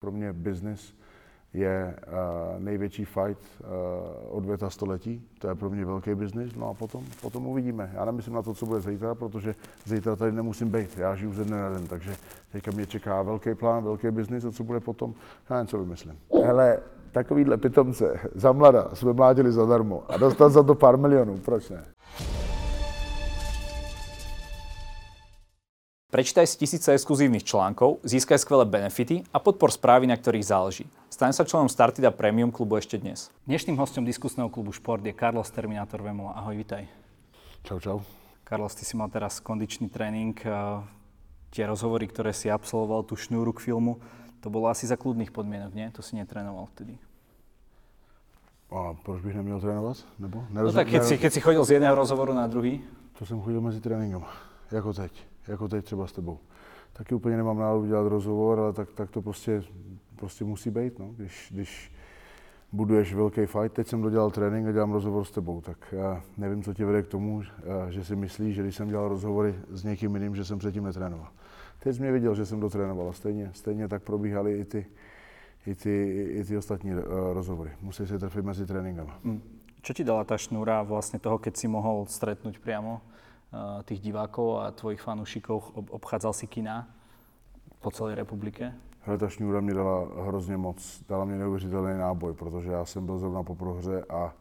Pro mě business je uh, největší fight uh, odvěta století. To je pro mě velký biznis. No a potom, potom uvidíme. Já nemyslím na to, co bude zítra, protože zítra tady nemusím být. Já žiju ze dne na den, takže teďka mě čeká velký plán, velký biznis a co bude potom, já jen co vymyslím. Hele, takovýhle pitomce za mlada jsme mládili zadarmo a dostat za to pár milionů, proč ne? Prečítaj si tisíce exkluzívnych článkov, získaj skvelé benefity a podpor správy, na ktorých záleží. Staň sa členom Startida Premium klubu ešte dnes. Dnešným hostom diskusného klubu Šport je Carlos Terminator Vemola. Ahoj, vitaj. Čau, čau. Carlos, ty si mal teraz kondičný tréning. Tie rozhovory, ktoré si absolvoval, tú šnúru k filmu, to bolo asi za kľudných podmienok, nie? To si netrénoval vtedy. A proč bych neměl trénovat? Nebo? no tak keď si, keď si chodil z jedného rozhovoru na druhý? To jsem chodil mezi tréninkama, jako teď jako teď třeba s tebou. Taky úplně nemám náladu dělat rozhovor, ale tak, tak to prostě, prostě musí být, no. když, když buduješ velký fight. Teď jsem dodělal trénink a dělám rozhovor s tebou, tak já nevím, co tě vede k tomu, že si myslíš, že když jsem dělal rozhovory s někým jiným, že jsem předtím netrénoval. Teď jsi mě viděl, že jsem dotrénoval a stejně, stejně tak probíhaly i ty, i ty, i ty ostatní uh, rozhovory. Musí se trefit mezi tréninkama. Čo ti dala tá šnúra vlastne toho, keď si mohol stretnúť priamo Eh, tých divákov a tvojich fanúšikov, obchádzal si kina po celé republike? Hele, ta šňůra mě dala hrozně moc, dala mě neuvěřitelný náboj, protože já jsem byl zrovna po prohře a,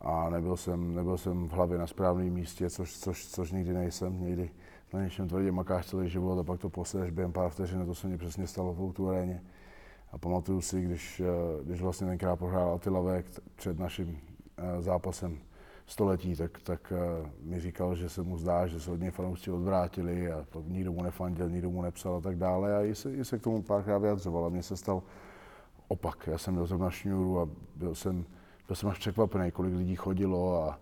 a nebyl, jsem, nebyl jsem v hlavě na správném místě, což, což, což nikdy nejsem, někdy na něčem tvrdě makáš celý život a pak to posedeš během pár vteřin, to se mi přesně stalo v tu aréně. A pamatuju si, když, eh, když vlastně tenkrát prohrál Attila Vek před naším eh, zápasem století, tak, tak uh, mi říkal, že se mu zdá, že se od něj fanoušci odvrátili a nikdo mu nefandil, nikdo mu nepsal a tak dále. A i se, i se k tomu párkrát vyjadřoval. A mně se stal opak. Já jsem byl zrovna šňůru a byl jsem, byl jsem až překvapený, kolik lidí chodilo a,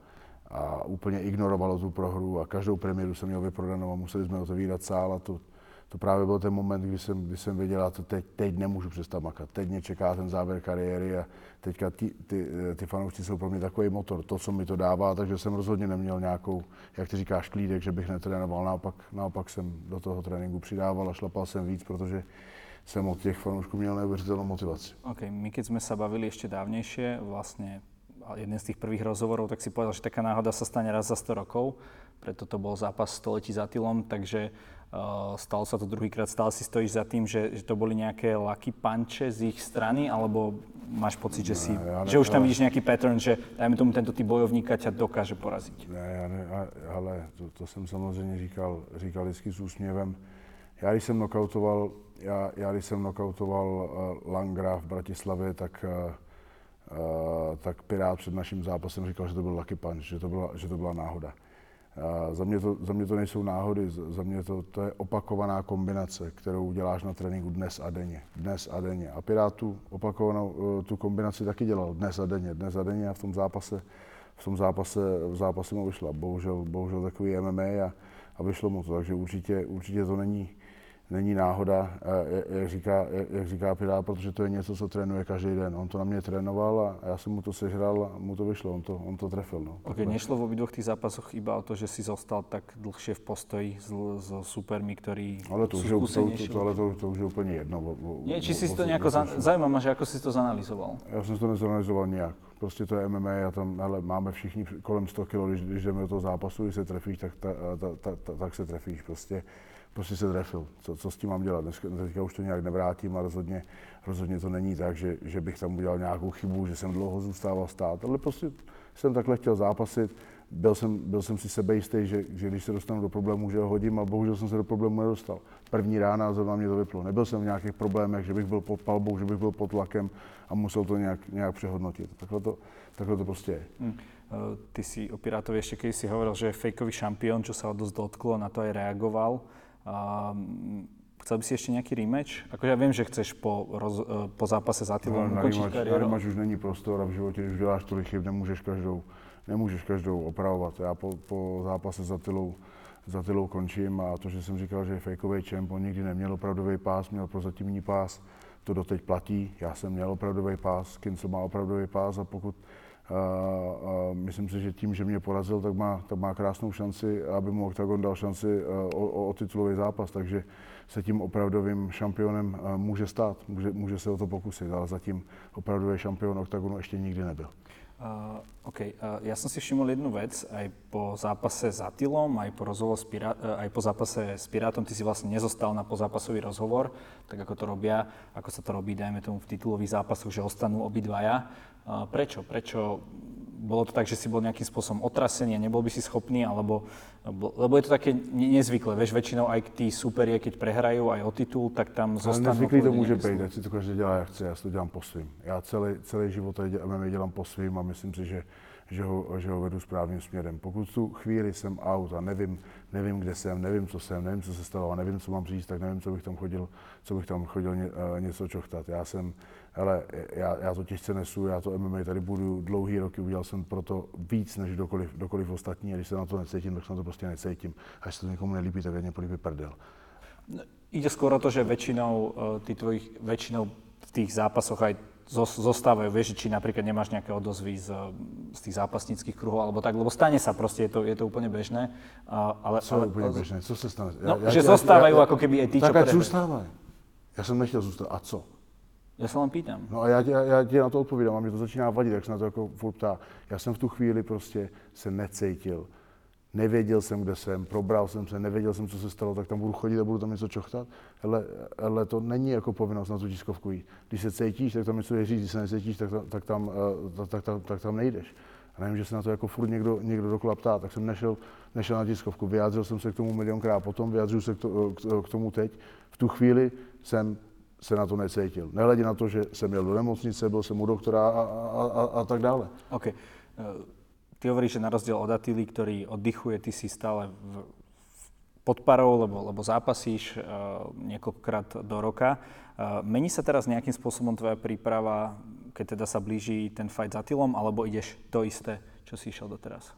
a úplně ignorovalo tu prohru a každou premiéru jsem měl vyprodanou a museli jsme otevírat sál a to, to právě byl ten moment, kdy jsem, kdy jsem věděl, že teď, teď nemůžu přestat makat. Teď mě čeká ten závěr kariéry a teďka ty, ty, ty fanoušci jsou pro mě takový motor, to, co mi to dává, takže jsem rozhodně neměl nějakou, jak ty říkáš, klídek, že bych netrénoval. Naopak, naopak jsem do toho tréninku přidával a šlapal jsem víc, protože jsem od těch fanoušků měl neuvěřitelnou motivaci. OK, my keď sme sa bavili ešte dávnejšie, vlastne jeden z tých prvých rozhovorov, tak si povedal, že taká náhoda sa stane raz za 100 rokov, preto to bol zápas století za Tylom, takže stalo sa to druhýkrát, stále si stojíš za tým, že, že to boli nejaké lucky punche z ich strany, alebo máš pocit, že, si, ne, ja ne, že už tam vidíš nejaký pattern, že dajme tomu tento typ bojovníka ťa dokáže poraziť? Ne, já ne, ale to, to jsem samozřejmě říkal, říkal vždycky s úsměvem. Já když jsem nokautoval, já, já když jsem nokautoval uh, Langra v Bratislavě, tak, uh, uh, tak Pirát před naším zápasem říkal, že to byl lucky punch, že to byla, že to byla náhoda. Za mě, to, za mě to nejsou náhody, za mě to, to je opakovaná kombinace, kterou děláš na tréninku dnes a denně. Dnes a denně. A Pirát tu opakovanou eh, tu kombinaci taky dělal dnes a denně, dnes a denně a v tom zápase, v tom zápase, v zápase mu vyšla. Bohužel, bohužel takový MMA a, a vyšlo mu to, takže určitě, určitě to není, není náhoda, jak říká, jak říká Pirát, protože to je něco, co trénuje každý den. On to na mě trénoval a já jsem mu to sežral a mu to vyšlo, on to, on to trefil. No. Okay, nešlo v obidvoch tých zápasoch iba o to, že si zostal tak dlhšie v postoji so supermi, ktorí ale to, už, to, to, to, ale to, to už je úplně jedno. O, o, Nie, či si to nejako, za, zajímá že ako si to zanalizoval. Já jsem to nezanalizoval nijak. Prostě to je MMA a tam hele, máme všichni kolem 100 kg, když, když jdeme do toho zápasu, když se trefíš, tak, ta, ta, ta, ta, tak se trefíš. Prostě prostě se trefil. Co, co s tím mám dělat? Dneska, teďka už to nějak nevrátím a rozhodně, rozhodně to není tak, že, že bych tam udělal nějakou chybu, že jsem dlouho zůstával stát, ale prostě jsem takhle chtěl zápasit. Byl jsem, byl jsem si sebejistý, že, že když se dostanu do problémů, že ho hodím, a bohužel jsem se do problému nedostal. První rána zrovna mě to vyplo. Nebyl jsem v nějakých problémech, že bych byl pod palbou, že bych byl pod tlakem a musel to nějak, nějak přehodnotit. Takhle to, takhle to prostě je. Hmm. Ty si o Pirátovi ešte keď si hovoril, že je fejkový šampión, čo sa ho dosť dotklo, na to aj reagoval. Um, chcel by si ještě nějaký rematch? Ako já vím, že chceš po, roz, eh, po zápase za Tylom no, ukončit kariéru. Na rematch už není prostor a v životě, když děláš tolik chyb, nemůžeš každou, nemůžeš každou opravovat. Já po, po zápase za Tylou, za Tylou končím a to, že jsem říkal, že je fejkový čemp, on nikdy neměl opravdový pás, měl prozatímní pás, to doteď platí. Já jsem měl opravdový pás, Kincel má opravdový pás a pokud myslím si, že tím, že mě porazil, tak má, tak má krásnou šanci, aby mu OKTAGON dal šanci o, o, o titulový zápas, takže se tím opravdovým šampionem může stát, může, může se o to pokusit, ale zatím opravdový šampion OKTAGONu ještě nikdy nebyl. Uh, OK, uh, ja som si všimol jednu vec, aj po zápase s Atilom, aj po, rozhovor s uh, aj po zápase s Pirátom, ty si vlastne nezostal na pozápasový rozhovor, tak ako to robia, ako sa to robí, dajme tomu v titulových zápasoch, že ostanú obidvaja. Uh, prečo? Prečo bolo to tak, že si bol nejakým spôsobom otrasený a nebol by si schopný, alebo, lebo je to také nezvyklé, vieš, väčšinou aj tí superie, keď prehrajú aj o titul, tak tam zostanú. Ale nezvyklý to může být, ať si to každý dělá jak chce, já si to dělám po svým. Já celý, celý život MMA dělám po svým a myslím si, že že ho, že ho vedu správným směrem. Pokud tu chvíli jsem out a nevím, nevím, kde jsem, nevím, co jsem, nevím, co se stalo a nevím, co mám říct, tak nevím, co bych tam chodil, co bych tam chodil ně, uh, něco čochtat. Já jsem, hele, já, já to těžce nesu, já to MMA tady budu dlouhý roky, udělal jsem proto víc než kdokoliv, kdokoliv ostatní a když se na to necítím, tak se na to prostě necítím. A jestli to někomu nelíbí, tak mě políbí prdel. Ide skôr o to, že väčšinou, uh, ty tvojich, väčšinou v tých zápasoch aj zostávajú, vieš, či napríklad nemáš nejaké odozvy z, z tých zápasnických kruhov alebo tak, lebo stane sa proste, je to, je to úplne bežné. A, ale, Co ale, úplne bežné? Co se stane? No, ja, že ja, zostávajú ja, ako keby aj tí, tak čo zůstávaj. Ja som nechtěl zůstat. A co? Já se vám pýtam. No a já, já, já ti na to odpovídám a mě to začíná vadit, jak se na to jako furt ptá. Já jsem v tu chvíli prostě se necítil nevěděl jsem, kde jsem, probral jsem se, nevěděl jsem, co se stalo, tak tam budu chodit a budu tam něco čochtat. Ale, ale to není jako povinnost na tu tiskovku jít. Když se cítíš, tak tam něco je říct, když se necítíš, tak, tak, tam, eh, tak, tak, tak, tak tam nejdeš. A nevím, že se na to jako furt někdo, někdo dokola ptá, tak jsem nešel, nešel na tiskovku. Vyjádřil jsem se k tomu milionkrát potom, vyjádřil se k, to, k, k tomu teď. V tu chvíli jsem se na to necítil. Nehledě na to, že jsem jel do nemocnice, byl jsem u doktora a, a, a, a tak dále. Okay. Uh ty hovoríš, že na rozdiel od Atily, ktorý oddychuje, ty si stále v, pod parou, lebo, lebo zápasíš uh, niekoľkokrát do roka. Uh, mení sa teraz nejakým spôsobom tvoja príprava, keď teda sa blíži ten fight s Atilom, alebo ideš to isté, čo si išiel doteraz?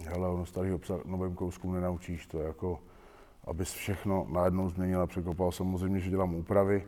Hele, ono starý obsah novým kouskům nenaučíš. To je jako, abys všechno najednou změnil a překopal. Samozřejmě, že dělám úpravy,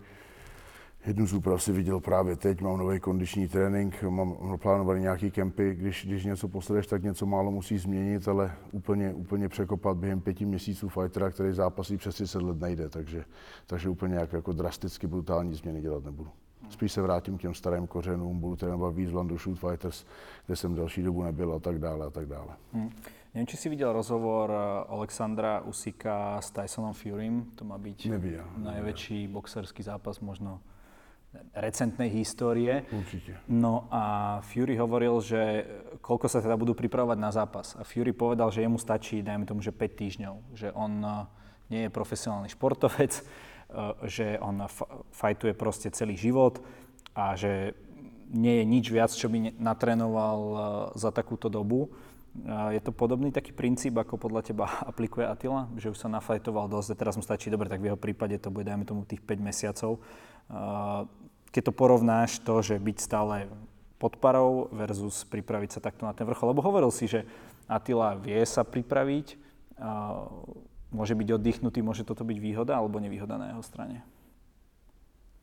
Jednu z úprav si viděl právě teď, mám nový kondiční trénink, mám plánovaný nějaký kempy, když, když něco posledeš, tak něco málo musí změnit, ale úplně, úplně překopat během pěti měsíců fightera, který zápasí přes 30 let nejde, takže, takže úplně jak, jako drasticky brutální změny dělat nebudu. Spíš se vrátím k těm starým kořenům, budu trénovat víc v Shoot Fighters, kde jsem delší dobu nebyl a tak dále a tak dále. Hmm. Neviem, či si videl rozhovor Alexandra Usika s Tysonom Furym. To má byť Nevidia, najväčší nevidia. boxerský zápas možno recentnej histórie. Určite. No a Fury hovoril, že koľko sa teda budú pripravovať na zápas. A Fury povedal, že jemu stačí, dajme tomu, že 5 týždňov. Že on eh, nie je profesionálny športovec, eh, že on fajtuje proste celý život a že nie je nič viac, čo by natrénoval eh, za takúto dobu. Je to podobný taký princíp, ako podľa teba aplikuje Attila, že už sa nafajtoval dosť, teraz mu stačí, dobre, tak v jeho prípade to bude, dajme tomu, tých 5 mesiacov keď to porovnáš to, že byť stále pod parou versus pripraviť sa takto na ten vrchol. Lebo hovoril si, že Attila vie sa pripraviť, môže byť oddychnutý, môže toto byť výhoda alebo nevýhoda na jeho strane?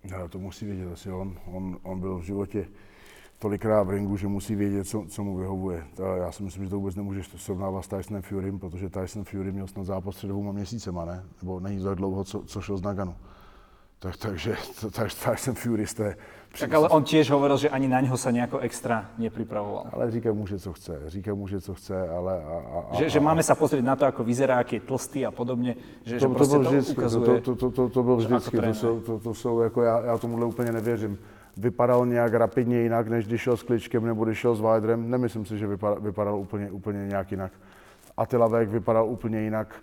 Ja, to musí vědět asi on. On, on byl v životě tolikrát v ringu, že musí vědět, co, co mu vyhovuje. Já si myslím, že to vůbec nemůžeš srovnávat s Tysonem Furym, protože Tyson Fury měl snad zápas před dvouma měsícema, ne? Nebo není to tak dlouho, co, co šel z Naganu. Tak, takže tak, tak jsem Fury té... Tak ale on tiež hovoril, že ani na něho sa nejako extra nepripravoval. Ale říká mu, že co chce. Říká mu, že co chce, ale... A, a, že, a, že máme sa pozrieť na to, ako vyzerá, aký je tlstý a podobně. Že, to, že to, byl vždycky, ukazuje, to, to, to, to, to byl vždycky. To jsou, to, to jsou, jako já, já tomuhle úplně nevěřím. Vypadal nějak rapidně jinak, než když šel s Kličkem nebo když šel s Wilderem. Nemyslím si, že vypadal, vypadal úplně, úplně nějak jinak. Attila Vek vypadal úplně jinak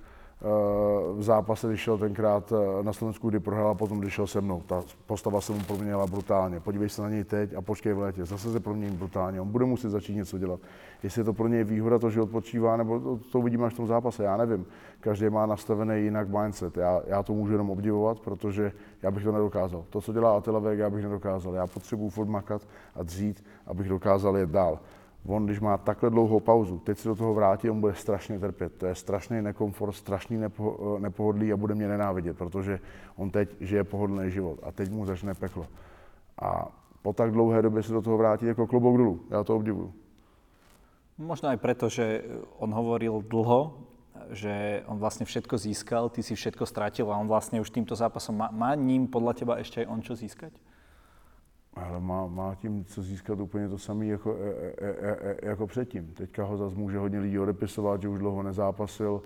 v zápase, když šel tenkrát eh, na Slovensku, kdy prohrál a potom, když šel se mnou. Ta postava se mu proměnila brutálně. Podívej se na něj teď a počkej v létě. Zase se promění brutálně. On bude muset začít něco dělat. Jestli je to pro něj výhoda, to, že odpočívá, nebo to, to uvidíme až v tom zápase, já nevím. Každý má nastavený jinak mindset. Já, já to můžu jenom obdivovat, protože já bych to nedokázal. To, co dělá Attila Vega, já bych nedokázal. Já potřebuji furt makat a dřít, abych dokázal jet dál on, když má takhle dlouhou pauzu, teď se do toho vrátí, on bude strašně trpět. To je strašný nekomfort, strašný nepo, nepohodlí a bude mě nenávidět, protože on teď žije pohodlný život a teď mu začne peklo. A po tak dlouhé době se do toho vrátit jako klobouk dolů. Já to obdivuju. Možno aj preto, že on hovoril dlho, že on vlastne všetko získal, ty si všetko stratil a on vlastne už týmto zápasom má, má ním podľa teba aj on čo získať? Ale má, má tím co získat úplně to samé jako, e, e, e, e, jako předtím. Teďka ho zase může hodně lidí odepisovat, že už dlouho nezápasil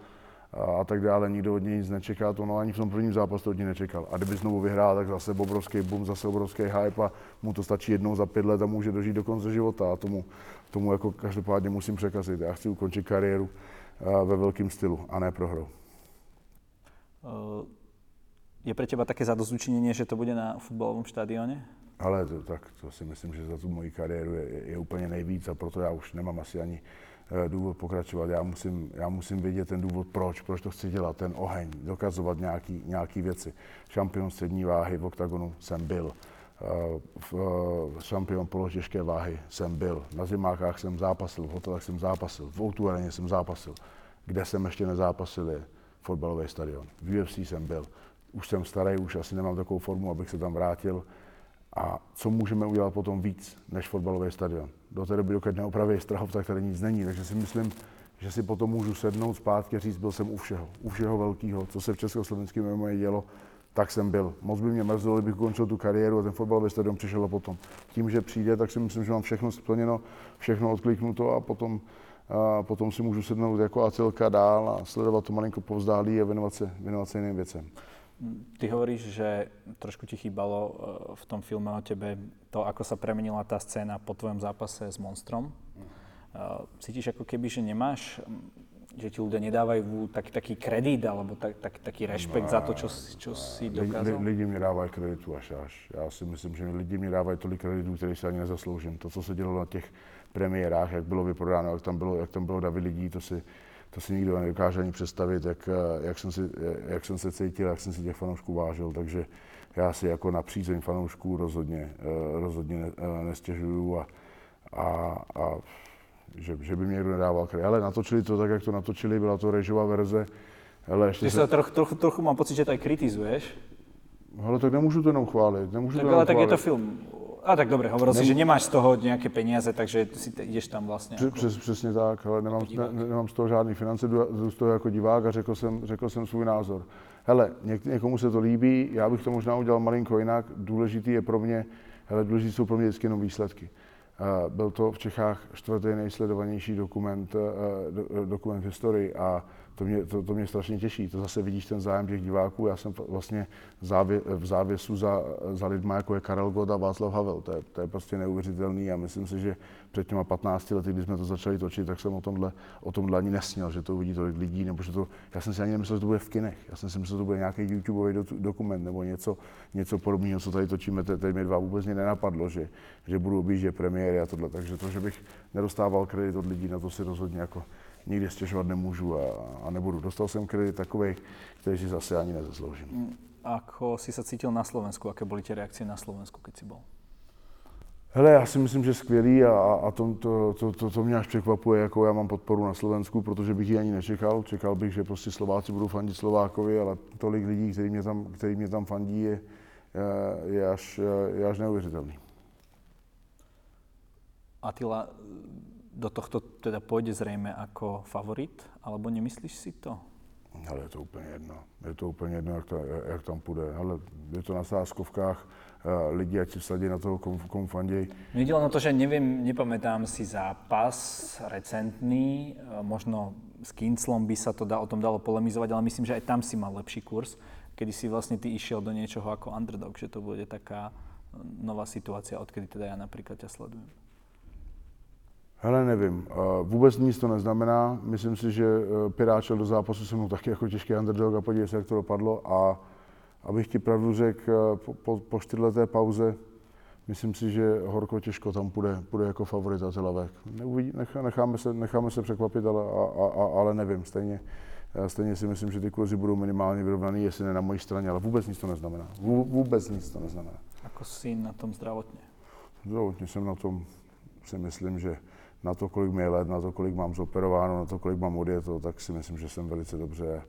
a, a tak dále. Nikdo od něj nic nečeká, to no ani v tom prvním zápase to od něj nečekal. A kdyby znovu vyhrál, tak zase obrovský boom, zase obrovský hype a mu to stačí jednou za pět let a může dožít do konce života. A tomu, tomu jako každopádně musím překazit. Já chci ukončit kariéru ve velkém stylu a ne prohrou. Je pre teba také zadozučinenie, že to bude na futbalovom štadióne? Ale to, tak to si myslím, že za tu moji kariéru je, je úplně nejvíc a proto já už nemám asi ani eh, důvod pokračovat. Já musím, já musím vědět ten důvod, proč, proč to chci dělat, ten oheň, dokazovat nějaký, nějaký věci. Šampion střední váhy v oktagonu jsem byl. Eh, v, eh, šampion polotěžké váhy jsem byl. Na zimákách jsem zápasil, v hotelech jsem zápasil, v Outu jsem zápasil. Kde jsem ještě nezápasil je fotbalový stadion. V UFC jsem byl. Už jsem starý, už asi nemám takovou formu, abych se tam vrátil a co můžeme udělat potom víc než fotbalový stadion. Do té doby, dokud neopraví Strahov, tak tady nic není. Takže si myslím, že si potom můžu sednout zpátky a říct, byl jsem u všeho. U všeho velkého, co se v československém MMA dělo, tak jsem byl. Moc by mě mrzelo, kdybych ukončil tu kariéru a ten fotbalový stadion přišel a potom. Tím, že přijde, tak si myslím, že mám všechno splněno, všechno odkliknuto a potom, a potom si můžu sednout jako acilka dál a sledovat to malinko povzdálí a věnovat se, věnovat se jiným věcem. Ty hovoríš, že trošku ti chýbalo eh, v tom filme o tebe to, ako sa premenila tá scéna po tvojom zápase s Monstrom. Eh, cítiš ako keby, že nemáš, že ti ľudia nedávajú taký, taký kredit alebo tak, tak, taký rešpekt no, za to, čo, čo si dokázal? Lidi, lidi mi dávají kreditu až až. Já si myslím, že lidi mi dávají tolik kreditu, který si ani nezasloužím. To, co se dělo na těch premiérách, jak bylo vyprodáno, jak tam bylo, jak tam bylo David lidí, to si, to si nikdo nedokáže ani představit, jak, jak, jsem si, jak jsem se cítil, jak jsem si těch fanoušků vážil, takže já si jako na přízeň fanoušků rozhodně, rozhodně nestěžuju a, a, a že, že by mě někdo nedával kry. Ale natočili to tak, jak to natočili, byla to režová verze. Ale ještě se... trochu, trochu, trochu mám pocit, že tady kritizuješ. Ale tak nemůžu to jenom chválit. Nemůžu tak, to ale tak je to film. A tak dobre, hovoril Nem... si, že nemáš z toho nějaké peniaze, takže si te, ideš tam vlastně. Přes, jako přes, přesně tak, ale nemám, ne, nemám z toho žádný finance, jdu z toho jako divák a řekl jsem, řekl jsem svůj názor. Hele, něk, někomu se to líbí, já bych to možná udělal malinko jinak, důležitý je pro mě, hele, důležitý jsou pro mě vždycky jenom výsledky. Uh, byl to v Čechách čtvrtý nejsledovanější dokument, uh, dokument v historii a to mě, to, to mě strašně těší. To zase vidíš ten zájem těch diváků. Já jsem vlastně závě, v závěsu za, za lidma, jako je Karel God a Václav Havel. To je, to je prostě neuvěřitelný a myslím si, že před těma 15 lety, kdy jsme to začali točit, tak jsem o tomhle, o tomhle ani nesněl, že to uvidí tolik lidí, nebo že to, já jsem si ani nemyslel, že to bude v kinech. Já jsem si myslel, že to bude nějaký YouTubeový do, dokument nebo něco, něco podobného, co tady točíme, teď mě dva vůbec mě nenapadlo, že, že budu objíždět premiéry a tohle. Takže to, že bych nedostával kredit od lidí, na to si rozhodně jako nikdy stěžovat nemůžu a, a nebudu. Dostal jsem kredit takový, který si zase ani nezasloužím. Mm, ako si se cítil na Slovensku? Jaké byly tě reakce na Slovensku, keď si byl? Hele, já si myslím, že skvělý a, a to, to, to, to, to mě až překvapuje, jako já mám podporu na Slovensku, protože bych ji ani nečekal. Čekal bych, že prostě Slováci budou fandit Slovákovi, ale tolik lidí, který mě tam, který mě tam fandí, je, je, až, je až neuvěřitelný. Atila, do tohto teda pôjde zrejme ako favorit, alebo nemyslíš si to? Ale je to úplně jedno. Je to úplně jedno, jak, to, jak tam půjde. Ale je to na sáskovkách. Eh, lidi, ať si vsadí na toho, komu, komu fanděj. Mne na to, že neviem, nepamätám si zápas recentný, možno s Kinclom by sa to da, o tom dalo polemizovať, ale myslím, že aj tam si mal lepší kurz, kedy si vlastne ty išiel do niečoho ako underdog, že to bude taká nová situácia, odkedy teda ja napríklad ťa sledujem. Hele, nevím. Vůbec nic to neznamená. Myslím si, že e, Pirát šel do zápasu se mnou taky jako těžký underdog a podívej se, jak to dopadlo. A abych ti pravdu řekl, e, po, po, po čtyřleté pauze, myslím si, že horko těžko tam půjde, půjde jako favorit Atilavek. Neuvidí, necháme, se, necháme se překvapit, ale, a, a, ale nevím. Stejně, e, stejně si myslím, že ty kurzy budou minimálně vyrovnaný, jestli ne na mojí straně, ale vůbec nic to neznamená. Vůbec nic to neznamená. Ako jsi na tom zdravotně? Zdravotně jsem na tom, si myslím, že na to, kolik mi je let, na to, kolik mám zoperováno, na to, kolik mám odjeto, tak si myslím, že jsem velice dobře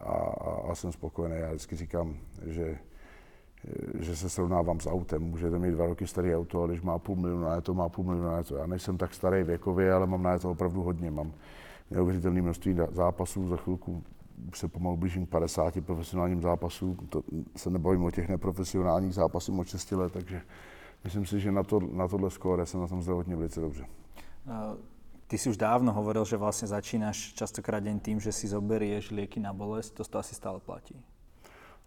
a, a, a jsem spokojený. Já vždycky říkám, že že se srovnávám s autem. Můžete mít dva roky starý auto, ale když má půl milionu na to, má půl milionu na to. Já nejsem tak starý věkově, ale mám na to opravdu hodně. Mám neuvěřitelné množství zápasů, za chvilku se pomalu blížím k 50 profesionálním zápasům. To se nebavím o těch neprofesionálních zápasů od 6 let, takže myslím si, že na, to, na tohle skóre jsem na tom zdravotně velice dobře. Ty si už dávno hovoril, že vlastne začínaš častokrát deň tým, že si zoberieš lieky na bolesť. To, to asi stále platí.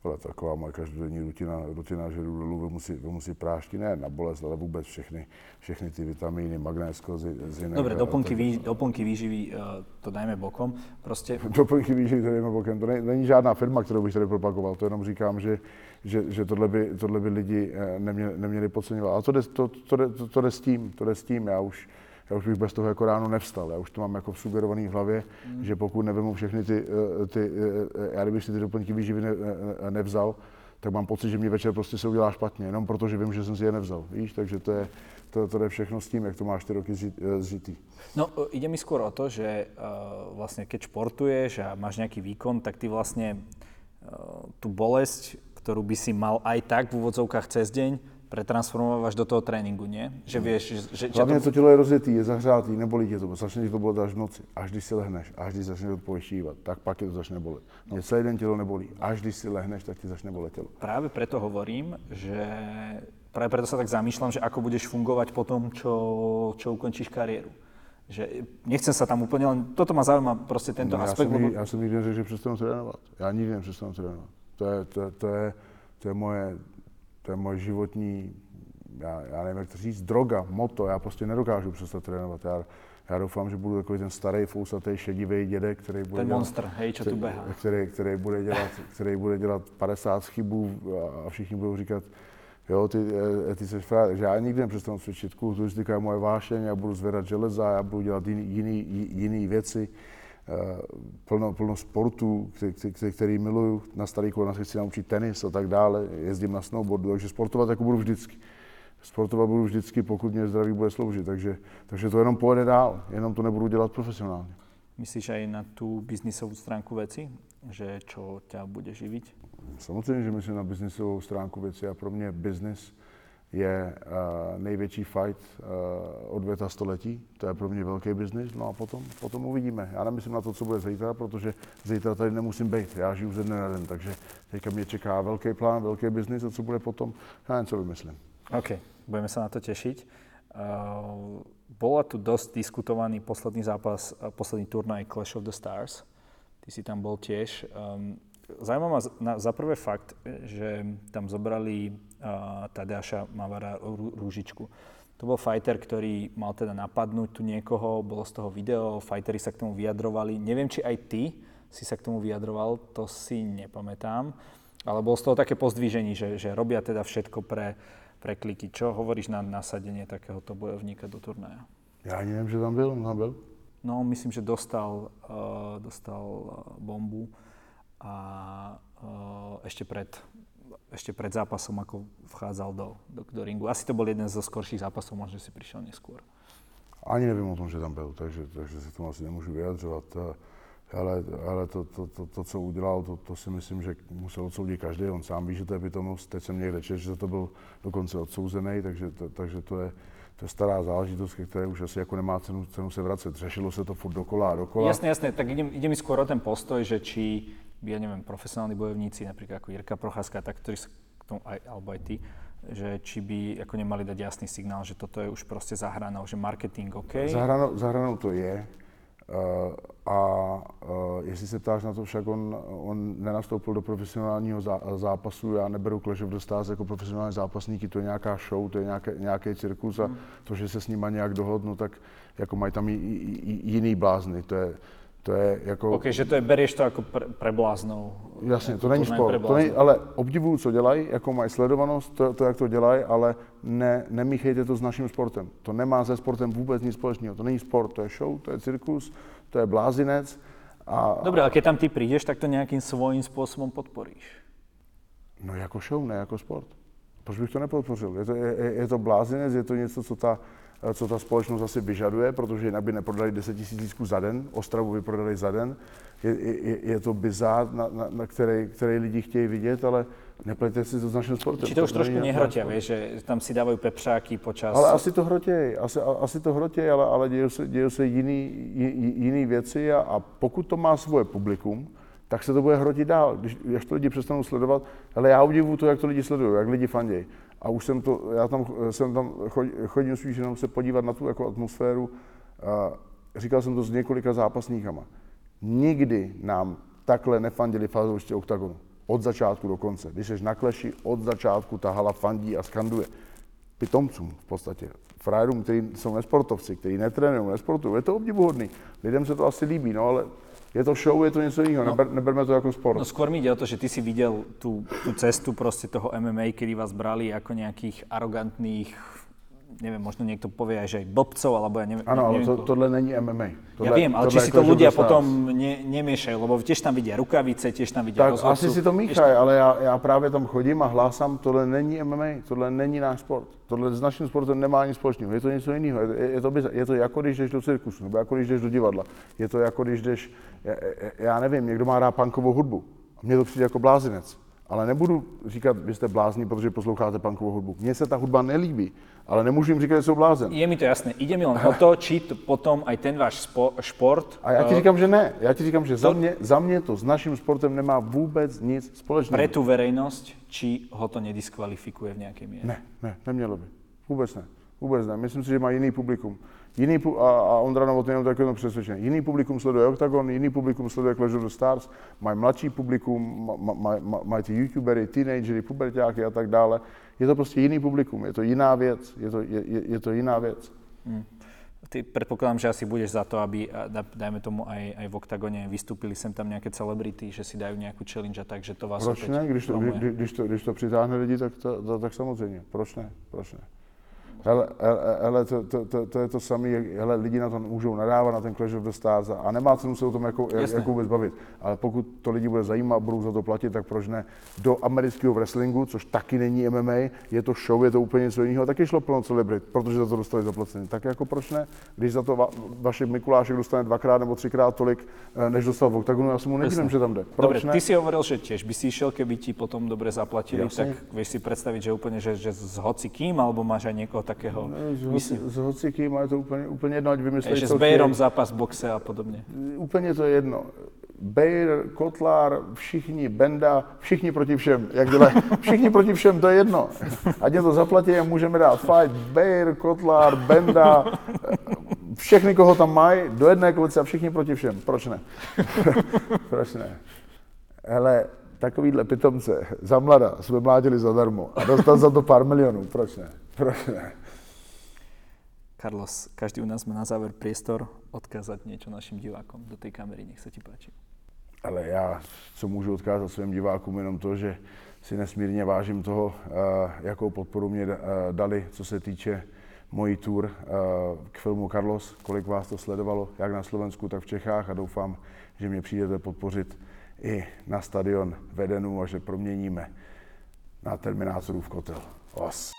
Ale taková moje každodenní rutina, rutina že jdu dolů, vemu si, vemu si prášky, ne na bolest, ale vůbec všechny, všechny ty vitamíny, magnésko, zinek. Dobre, doplnky, vý, doplnky výživy, uh, to dajme bokom. Prostě... Doplnky výživy to dajme bokem. To není, není žádná firma, kterou bych tady propagoval, to jenom říkám, že, že, že tohle, by, tohle by lidi eh, neměli, neměli podceňovat. Ale to jde, to, to, to, to, to jde s tím, to jde s tím. Já už, já už bych bez toho jako ráno nevstal. Já už to mám jako sugerovaný v hlavě, mm. že pokud nevemu všechny ty, eh, ty eh, já kdybych si ty doplňky výživy ne, nevzal, tak mám pocit, že mě večer prostě se udělá špatně, jenom protože vím, že jsem si je nevzal. Víš, takže to je, to, to je všechno s tím, jak to máš ty roky eh, zžitý. No, ide mi skôr o to, že uh, vlastne keď športuješ a máš nejaký výkon, tak ty vlastne uh, tú bolesť, ktorú by si mal aj tak v úvodzovkách cez deň, pretransformováš do toho tréninku, nie? Že hmm. vieš, že... Hlavně to... to tělo je rozjetý, je zahřátý, nebolí tě to, začne ti to bolet až v noci, až když si lehneš, až když začneš odpočívat, tak pak je to začne bolet. No. Mě celý den tělo nebolí, až když si lehneš, tak ti začne bolet tělo. Právě preto hovorím, že práve preto sa tak zamýšľam, že ako budeš fungovať po tom, čo, čo ukončíš kariéru. Že nechcem sa tam úplne, len toto ma zaujíma proste tento no, aspekt. Ja som, lebo... ja som nikdy neřekl, že přestanu trénovat. Já nikdy nepřestanu trénovat. To je, to, to, je, to je moje to je moje životní, já, já nevím, jak to říct, droga, moto, já prostě nedokážu přestat trénovat. Já, já doufám, že budu takový ten starý, fousatý, šedivý dědek, který bude ten dělat, monster, hej, čo tu běhá. Který, který, bude dělat, který bude dělat 50 chybů a všichni budou říkat, jo, ty, eh, ty jsi frád. Takže já nikdy nepřestanu cvičit. Kulturistika je moje vášeň, já budu zvedat železa, já budu dělat jiný, jiný, jiný věci. Eh, plno, plno sportů, který, který, který miluju. Na starý kolena se chci naučit tenis a tak dále, jezdím na snowboardu, takže sportovat jako budu vždycky. Sportovat budu vždycky, pokud mě zdraví bude sloužit, takže, takže to jenom pojede dál, jenom to nebudu dělat profesionálně. Myslíš aj na tu biznisovou stránku věci, že čo tě bude živit? Samozřejmě, že myslím na biznisovou stránku věci a pro mě biznis je uh, největší fight uh, odvěta století. To je pro mě velký biznis. No a potom, potom uvidíme. Já nemyslím na to, co bude zítra, protože zítra tady nemusím být. Já žiju ze dne na den, takže teďka mě čeká velký plán, velký biznis a co bude potom, já jen co vymyslím. OK, budeme se na to těšit. Uh, bola tu dosť diskutovaný posledný zápas, posledný turnaj Clash of the Stars. Ty si tam bol tiež. Um, Zaujíma ma na, za prvé fakt, že tam zobrali uh, Tadeáša Mavara Rúžičku. To bol fighter, ktorý mal teda napadnúť tu niekoho, bolo z toho video, fightery sa k tomu vyjadrovali. Neviem, či aj ty si sa k tomu vyjadroval, to si nepamätám. Ale bolo z toho také pozdvížení, že, že robia teda všetko pre, pre kliky. Čo hovoríš na nasadenie takéhoto bojovníka do turnaja? Já nevím, že tam byl, on tam byl. No, myslím, že dostal, uh, dostal bombu a uh, ešte pred ešte pred zápasom, ako vchádzal do, do, do ringu. Asi to bol jeden zo skorších zápasov, možno si prišiel neskôr. Ani nevím o tom, že tam byl, takže, takže se tomu asi nemůžu vyjadřovat. Ale, ale to, to, to, to, co udělal, to, to si myslím, že musel odsoudit každý. On sám ví, že to je pitomost. Teď jsem někde četl, že to byl dokonce odsouzený, takže to, takže to je, to je stará záležitost, ke které už asi jako nemá cenu, cenu se vracet. Řešilo se to furt dokola a dokola. Jasné, jasné. Tak ide, ide mi skôr o ten postoj, že či ja neviem, profesionálni bojovníci, napríklad ako Jirka Procházka, tak ktorí sa k tomu, aj, alebo aj ty, že či by ako nemali dať jasný signál, že toto je už proste zahranou, že marketing OK? Zahranou, zahranou to je. Uh, a uh, jestli se ptáš na to, však on, on nenastoupil do profesionálního zá, zápasu, já neberu Clash of the Stars jako profesionální zápasníky, to je nějaká show, to je nějaké, nějaký cirkus a hmm. to, že se s nima nějak dohodnu, tak jako mají tam i, i, jiný blázny, to je, to je jako... OK, že to je, berieš to jako pre, pre bláznou. Jasně, to není sport. To není, ale obdivuju, co dělají, jako mají sledovanost, to, to jak to dělají, ale ne, nemíchejte to s naším sportem. To nemá se sportem vůbec nic společného. To není sport, to je show, to je cirkus, to je blázinec. A, Dobre, ale keď tam ty přijdeš, tak to nějakým svým způsobem podporíš. No jako show, ne jako sport. Proč bych to nepodpořil? Je to, je, je to blázinec, je to něco, co ta co ta společnost asi vyžaduje, protože jinak by neprodali 10 000 lístků za den, Ostravu by prodali za den. Je, je, je to bizár, na, na, na který, který lidi chtějí vidět, ale Neplejte si to s naším sportem. Či to už není trošku nehrotia, sport. vieš, že tam si dávajú pepřáky počas... Ale asi to hrotěj, asi, asi to hrotěj, ale, ale dějí se, dějí se jiný, ji- jiný věci a, a pokud to má svoje publikum, tak se to bude hrotit dál. Když, až to lidi přestanou sledovat, ale já obdivuju to, jak to lidi sledují, jak lidi fandějí. A už jsem to, já tam jsem tam chodím, spíš jenom se podívat na tu jako atmosféru. A říkal jsem to s několika zápasníkama. Nikdy nám takhle nefandili fanoušci oktagonu. Od začátku do konce. Když jsi na kleši, od začátku ta hala fandí a skanduje pitomcům v podstatě, frajerům, kteří jsou nesportovci, kteří netrénují, nesportují. Je to obdivuhodný. Lidem se to asi líbí, no ale je to show, je to něco jiného, no. Neber, neberme to jako sport. No skôr mi ide o to, že ty si videl tú, tú cestu proste toho MMA, kedy vás brali ako nejakých arogantných, neviem, možno niekto povie aj, že aj blbcov, alebo ja neviem. ano, ale neviem to, tohle není MMA. Tohle, ja viem, ale či si je to ľudia potom ne, nemiešajú, lebo tiež tam vidia rukavice, tiež tam vidia Tak rozhodcu. asi si to míchají, ale já, já právě tam chodím a hlásám, tohle není MMA, tohle není náš sport. Tohle s naším sportem nemá nic společného, je to něco jiného. Je, je, to, je to jako když jdeš do cirkusu, nebo jako když jdeš do divadla. Je to jako když jdeš, já, já nevím, někdo má rád punkovou hudbu. A mně to přijde jako blázinec. Ale nebudu říkat, vy jste blázni, protože posloucháte punkovou hudbu. Mně se ta hudba nelíbí, ale nemůžu jim říkat, že jsou blázen. Je mi to jasné. Ide mi len o to, či to potom aj ten váš spo, šport A já ti eh, říkám, že ne. Já ti říkám, že za mě, za mě to s naším sportem nemá vůbec nic společného. pre tú verejnosť, či ho to nediskvalifikuje v nejakej miere. Ne, ne, nemělo by. Vůbec ne. Vůbec ne. Myslím si, že má jiný publikum. Jiný pu- a, a Ondra Novotný je takový přesvědčený. Jiný publikum sleduje Octagon, jiný publikum sleduje Clash of the Stars, mají mladší publikum, ma- ma- ma- ma- mají ty youtubery, teenagery, pubertáky a tak dále. Je to prostě jiný publikum, je to jiná věc, je to, je, je, to jiná věc. Ty predpokladám, že asi budeš za to, aby, dajme tomu aj, aj v oktagone, vystúpili sem tam nejaké celebrity, že si dajú nejakú challenge a tak, že to vás Proč ne? Když to, promuje. kdy, když, to, když to přitáhne lidi, tak, to, to, tak samozřejmě. Proč ne? Proč ne? Hele, hele, hele to, to, to, to, je to samé, hele, lidi na to můžou nadávat, na ten Clash of the Stars a- nemá cenu se o tom jako, jak, jako vůbec bavit. Ale pokud to lidi bude zajímat a budou za to platit, tak proč ne? Do amerického wrestlingu, což taky není MMA, je to show, je to úplně něco jiného, taky šlo plno celebrit, protože za to dostali zaplacení. Tak jako proč ne? Když za to va, vaše Mikulášek dostane dvakrát nebo třikrát tolik, eh, než dostal v oktagonu, já se mu nedivím, Jasné. že tam jde. Proč Dobre, ne? ty si hovoril, že tiež by si išiel, keby ti potom dobre zaplatili, Jasne. tak vieš si predstaviť, že úplne, že, že s hoci kým, alebo máš aj niekoho takého, S, hoci, s hocikým a je to úplně, úplně jedno, ať vymyslí, že s Bejrom zápas boxe a podobne. Úplně to je jedno. Bejr, Kotlár, všichni, Benda, všichni proti všem, jak dělají, všichni proti všem, to je jedno. Ať mě to zaplatí a můžeme dát fight, Bejr, Kotlár, Benda, všechny, koho tam mají, do jedné kluce a všichni proti všem. Proč ne? Proč ne? Hele, takovýhle pitomce za mlada jsme mládili zadarmo a dostal za to pár milionů. Proč ne? Proč ne? Carlos, každý u nás má na záver priestor odkázať niečo našim divákom do tej kamery, nech sa ti páči. Ale já, co můžu odkázat svým divákům, jenom to, že si nesmírně vážím toho, eh, jakou podporu mě eh, dali, co se týče mojí tour eh, k filmu Carlos, kolik vás to sledovalo, jak na Slovensku, tak v Čechách a doufám, že mě přijdete podpořit i na stadion Vedenu a že proměníme na Terminátorův kotel. Os.